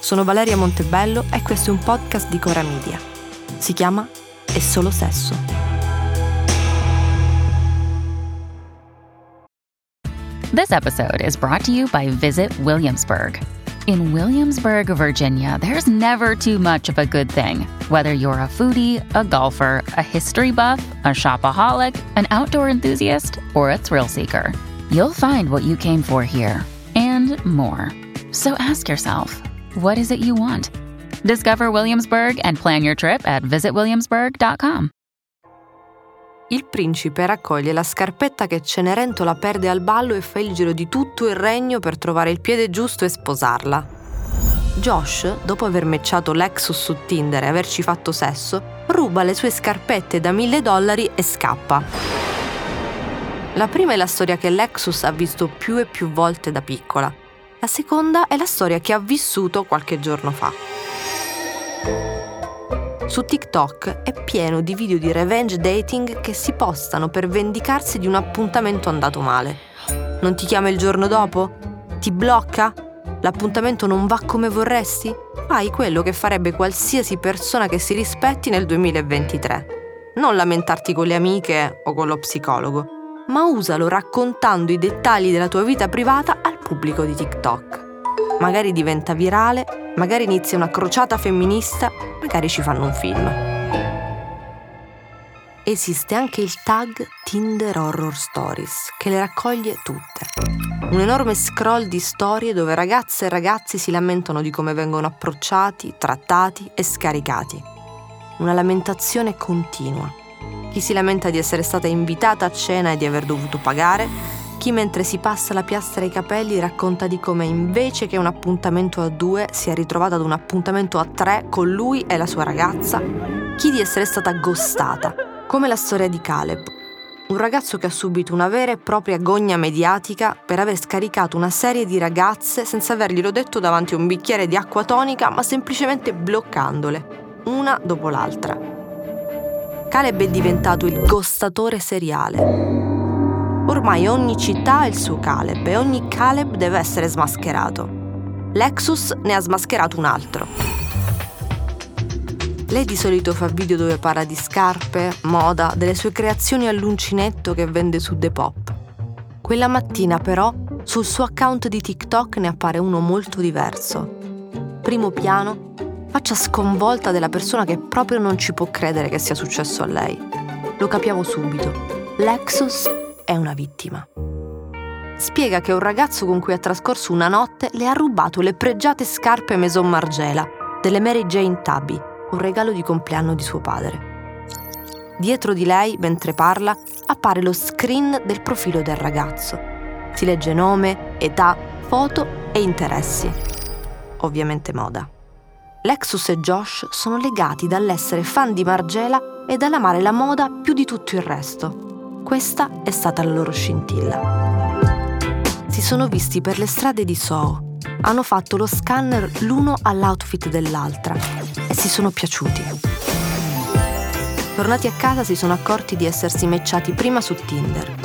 Sono Valeria Montebello e questo è un podcast di Cora Media. Si chiama È solo sesso. This episode is brought to you by Visit Williamsburg. In Williamsburg, Virginia, there's never too much of a good thing. Whether you're a foodie, a golfer, a history buff, a shopaholic, an outdoor enthusiast, or a thrill seeker, you'll find what you came for here and more. So ask yourself, what is it you want? Discover Williamsburg and plan your trip at visitwilliamsburg.com. Il principe raccoglie la scarpetta che Cenerentola perde al ballo e fa il giro di tutto il regno per trovare il piede giusto e sposarla. Josh, dopo aver matchato Lexus su Tinder e averci fatto sesso, ruba le sue scarpette da mille dollari e scappa. La prima è la storia che Lexus ha visto più e più volte da piccola. La seconda è la storia che ha vissuto qualche giorno fa. Su TikTok è pieno di video di revenge dating che si postano per vendicarsi di un appuntamento andato male. Non ti chiama il giorno dopo? Ti blocca? L'appuntamento non va come vorresti? Fai quello che farebbe qualsiasi persona che si rispetti nel 2023. Non lamentarti con le amiche o con lo psicologo, ma usalo raccontando i dettagli della tua vita privata al pubblico di TikTok. Magari diventa virale, magari inizia una crociata femminista, magari ci fanno un film. Esiste anche il tag Tinder Horror Stories, che le raccoglie tutte. Un enorme scroll di storie dove ragazze e ragazzi si lamentano di come vengono approcciati, trattati e scaricati. Una lamentazione continua. Chi si lamenta di essere stata invitata a cena e di aver dovuto pagare, chi mentre si passa la piastra ai capelli racconta di come invece che un appuntamento a due si è ritrovato ad un appuntamento a tre con lui e la sua ragazza, chi di essere stata ghostata, come la storia di Caleb, un ragazzo che ha subito una vera e propria gogna mediatica per aver scaricato una serie di ragazze senza averglielo detto davanti a un bicchiere di acqua tonica, ma semplicemente bloccandole, una dopo l'altra. Caleb è diventato il ghostatore seriale, Ormai ogni città ha il suo Caleb e ogni Caleb deve essere smascherato. Lexus ne ha smascherato un altro. Lei di solito fa video dove parla di scarpe, moda, delle sue creazioni all'uncinetto che vende su Depop. Quella mattina però sul suo account di TikTok ne appare uno molto diverso. Primo piano, faccia sconvolta della persona che proprio non ci può credere che sia successo a lei. Lo capiamo subito. Lexus è una vittima. Spiega che un ragazzo con cui ha trascorso una notte le ha rubato le pregiate scarpe Maison Margiela delle Mary Jane Tabby, un regalo di compleanno di suo padre. Dietro di lei, mentre parla, appare lo screen del profilo del ragazzo. Si legge nome, età, foto e interessi. Ovviamente moda. Lexus e Josh sono legati dall'essere fan di Margiela e dall'amare la moda più di tutto il resto. Questa è stata la loro scintilla. Si sono visti per le strade di Soho, hanno fatto lo scanner l'uno all'outfit dell'altra e si sono piaciuti. Tornati a casa si sono accorti di essersi matchati prima su Tinder.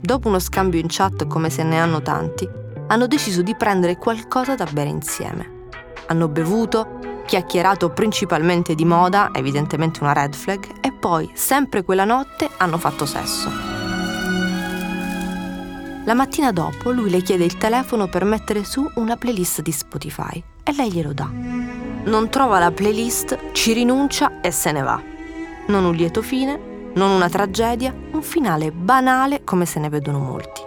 Dopo uno scambio in chat come se ne hanno tanti, hanno deciso di prendere qualcosa da bere insieme. Hanno bevuto, chiacchierato principalmente di moda, evidentemente una red flag, e poi, sempre quella notte, hanno fatto sesso. La mattina dopo lui le chiede il telefono per mettere su una playlist di Spotify e lei glielo dà. Non trova la playlist, ci rinuncia e se ne va. Non un lieto fine, non una tragedia, un finale banale come se ne vedono molti.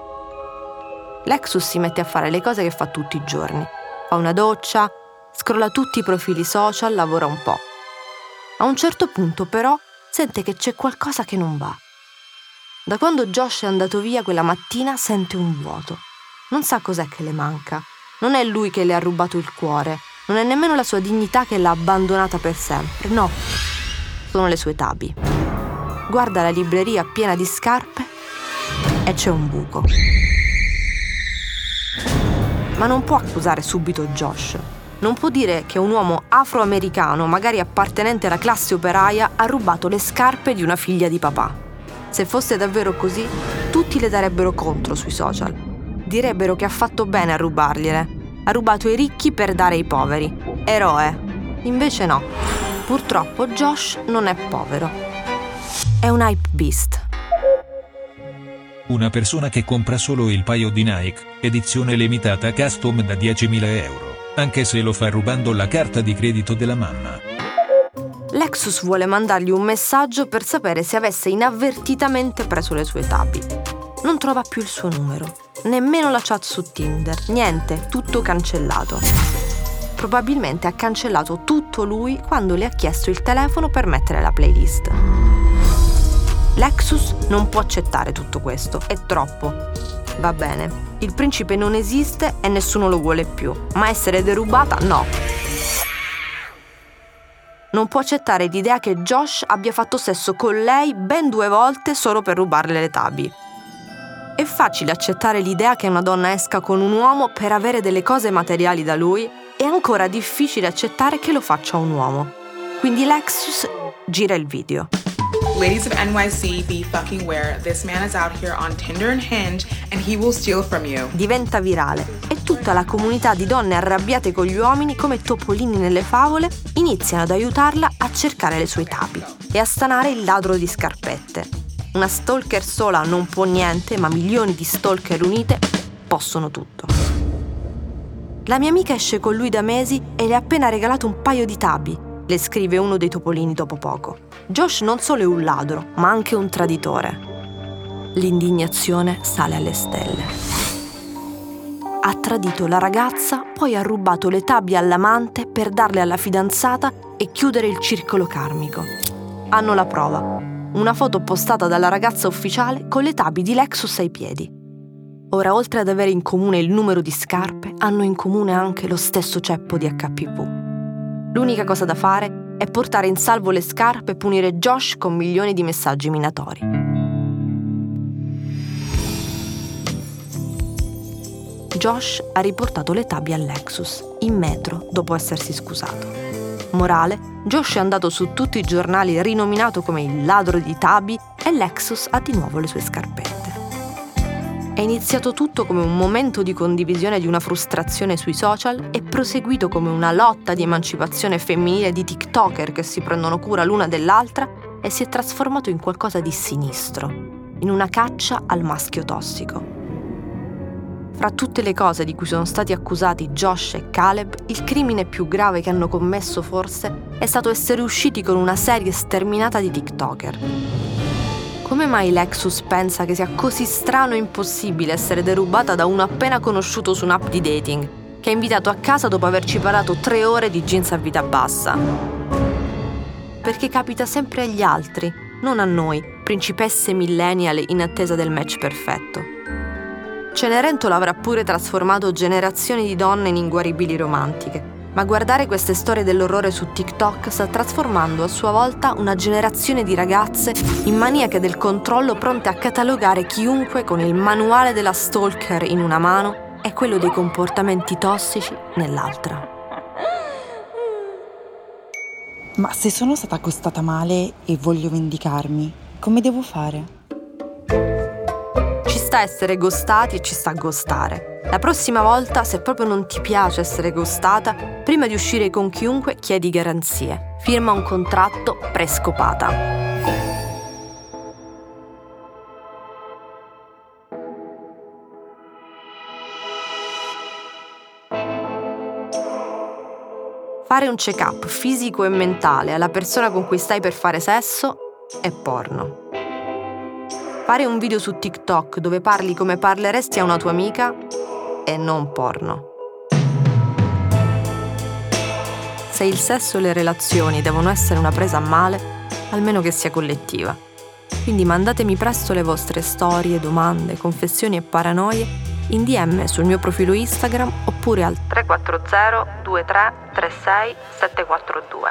Lexus si mette a fare le cose che fa tutti i giorni. Fa una doccia, scrolla tutti i profili social, lavora un po'. A un certo punto però sente che c'è qualcosa che non va. Da quando Josh è andato via quella mattina sente un vuoto. Non sa cos'è che le manca. Non è lui che le ha rubato il cuore, Non è nemmeno la sua dignità che l'ha abbandonata per sempre, no. Sono le sue tabi. Guarda la libreria piena di scarpe e c'è un buco. Ma non può accusare subito Josh. Non può dire che un uomo afroamericano, magari appartenente alla classe operaia, ha rubato le scarpe di una figlia di papà. Se fosse davvero così, tutti le darebbero contro sui social. Direbbero che ha fatto bene a rubargliele. Ha rubato i ricchi per dare ai poveri. Eroe. Invece no. Purtroppo Josh non è povero. È un hype beast. Una persona che compra solo il paio di Nike, edizione limitata custom da 10.000 euro, anche se lo fa rubando la carta di credito della mamma. Lexus vuole mandargli un messaggio per sapere se avesse inavvertitamente preso le sue tabi. Non trova più il suo numero, nemmeno la chat su Tinder, niente, tutto cancellato. Probabilmente ha cancellato tutto lui quando le ha chiesto il telefono per mettere la playlist. Lexus non può accettare tutto questo, è troppo. Va bene, il principe non esiste e nessuno lo vuole più, ma essere derubata no. Non può accettare l'idea che Josh abbia fatto sesso con lei ben due volte solo per rubarle le tabi. È facile accettare l'idea che una donna esca con un uomo per avere delle cose materiali da lui, è ancora difficile accettare che lo faccia un uomo. Quindi Lexus gira il video. Ladies of NYC, be fucking aware. This man is out here on Tinder and Hinge and he will steal from you. Diventa virale e tutta la comunità di donne arrabbiate con gli uomini come topolini nelle favole iniziano ad aiutarla a cercare le sue tabi e a stanare il ladro di scarpette. Una stalker sola non può niente, ma milioni di stalker unite possono tutto. La mia amica esce con lui da mesi e le ha appena regalato un paio di tabi, le scrive uno dei topolini dopo poco. Josh non solo è un ladro, ma anche un traditore. L'indignazione sale alle stelle. Ha tradito la ragazza, poi ha rubato le tabbie all'amante per darle alla fidanzata e chiudere il circolo karmico. Hanno la prova. Una foto postata dalla ragazza ufficiale con le tabbie di Lexus ai piedi. Ora, oltre ad avere in comune il numero di scarpe, hanno in comune anche lo stesso ceppo di HPV. L'unica cosa da fare è portare in salvo le scarpe e punire Josh con milioni di messaggi minatori. Josh ha riportato le tabbie al Lexus, in metro, dopo essersi scusato. Morale, Josh è andato su tutti i giornali rinominato come il ladro di tabi e Lexus ha di nuovo le sue scarpette. È iniziato tutto come un momento di condivisione di una frustrazione sui social e proseguito come una lotta di emancipazione femminile di TikToker che si prendono cura l'una dell'altra e si è trasformato in qualcosa di sinistro, in una caccia al maschio tossico. Fra tutte le cose di cui sono stati accusati Josh e Caleb, il crimine più grave che hanno commesso forse è stato essere usciti con una serie sterminata di TikToker. Come mai Lexus pensa che sia così strano e impossibile essere derubata da uno appena conosciuto su un'app di dating, che ha invitato a casa dopo averci parlato tre ore di jeans a vita bassa? Perché capita sempre agli altri, non a noi, principesse millennial in attesa del match perfetto. Cenerentola avrà pure trasformato generazioni di donne in inguaribili romantiche, ma guardare queste storie dell'orrore su TikTok sta trasformando a sua volta una generazione di ragazze in maniache del controllo pronte a catalogare chiunque con il manuale della stalker in una mano e quello dei comportamenti tossici nell'altra. Ma se sono stata accostata male e voglio vendicarmi, come devo fare? Ci sta essere gostati e ci sta gostare. La prossima volta, se proprio non ti piace essere gostata, prima di uscire con chiunque chiedi garanzie. Firma un contratto prescopata. Fare un check-up fisico e mentale alla persona con cui stai per fare sesso è porno. Fare un video su TikTok dove parli come parleresti a una tua amica e non porno. Se il sesso e le relazioni devono essere una presa a male, almeno che sia collettiva. Quindi mandatemi presto le vostre storie, domande, confessioni e paranoie in DM sul mio profilo Instagram oppure al 340 2336 742.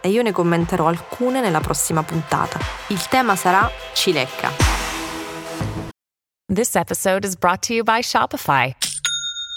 E io ne commenterò alcune nella prossima puntata. Il tema sarà Cilecca. This episode is brought to you by Shopify.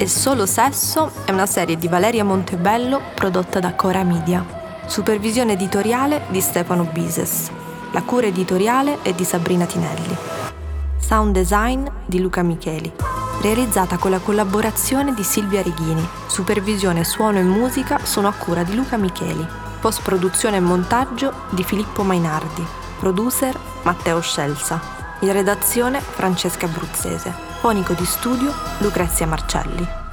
E Solo Sesso è una serie di Valeria Montebello prodotta da Cora Media. Supervisione editoriale di Stefano Bises. La cura editoriale è di Sabrina Tinelli. Sound design di Luca Micheli. Realizzata con la collaborazione di Silvia Reghini. Supervisione suono e musica sono a cura di Luca Micheli. Post produzione e montaggio di Filippo Mainardi. Producer Matteo Scelsa. In redazione Francesca Abruzzese. Fonico di studio Lucrezia Marcelli.